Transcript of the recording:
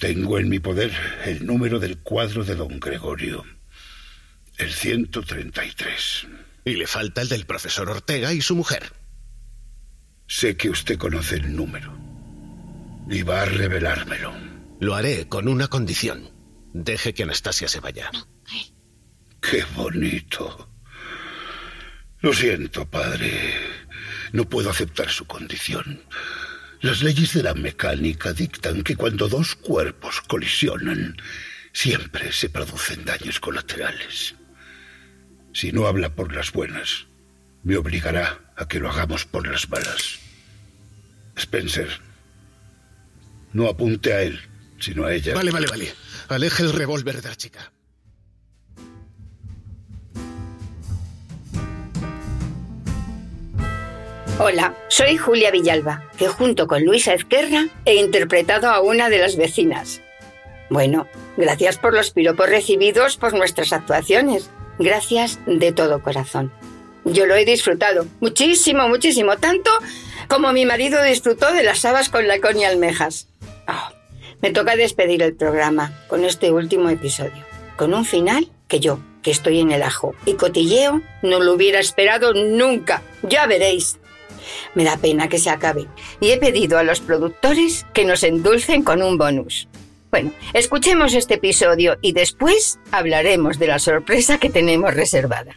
Tengo en mi poder el número del cuadro de don Gregorio. El 133. Y le falta el del profesor Ortega y su mujer. Sé que usted conoce el número. Y va a revelármelo. Lo haré con una condición. Deje que Anastasia se vaya. Qué bonito. Lo siento, padre. No puedo aceptar su condición. Las leyes de la mecánica dictan que cuando dos cuerpos colisionan, siempre se producen daños colaterales. Si no habla por las buenas, me obligará a que lo hagamos por las malas. Spencer, no apunte a él, sino a ella. Vale, vale, vale. Aleje el revólver de la chica. Hola, soy Julia Villalba, que junto con Luisa Ezquerra he interpretado a una de las vecinas. Bueno, gracias por los piropos recibidos por nuestras actuaciones. Gracias de todo corazón. Yo lo he disfrutado muchísimo, muchísimo, tanto como mi marido disfrutó de las habas con lacón y almejas. Ah, me toca despedir el programa con este último episodio, con un final que yo, que estoy en el ajo y cotilleo, no lo hubiera esperado nunca. Ya veréis. Me da pena que se acabe y he pedido a los productores que nos endulcen con un bonus. Bueno, escuchemos este episodio y después hablaremos de la sorpresa que tenemos reservada.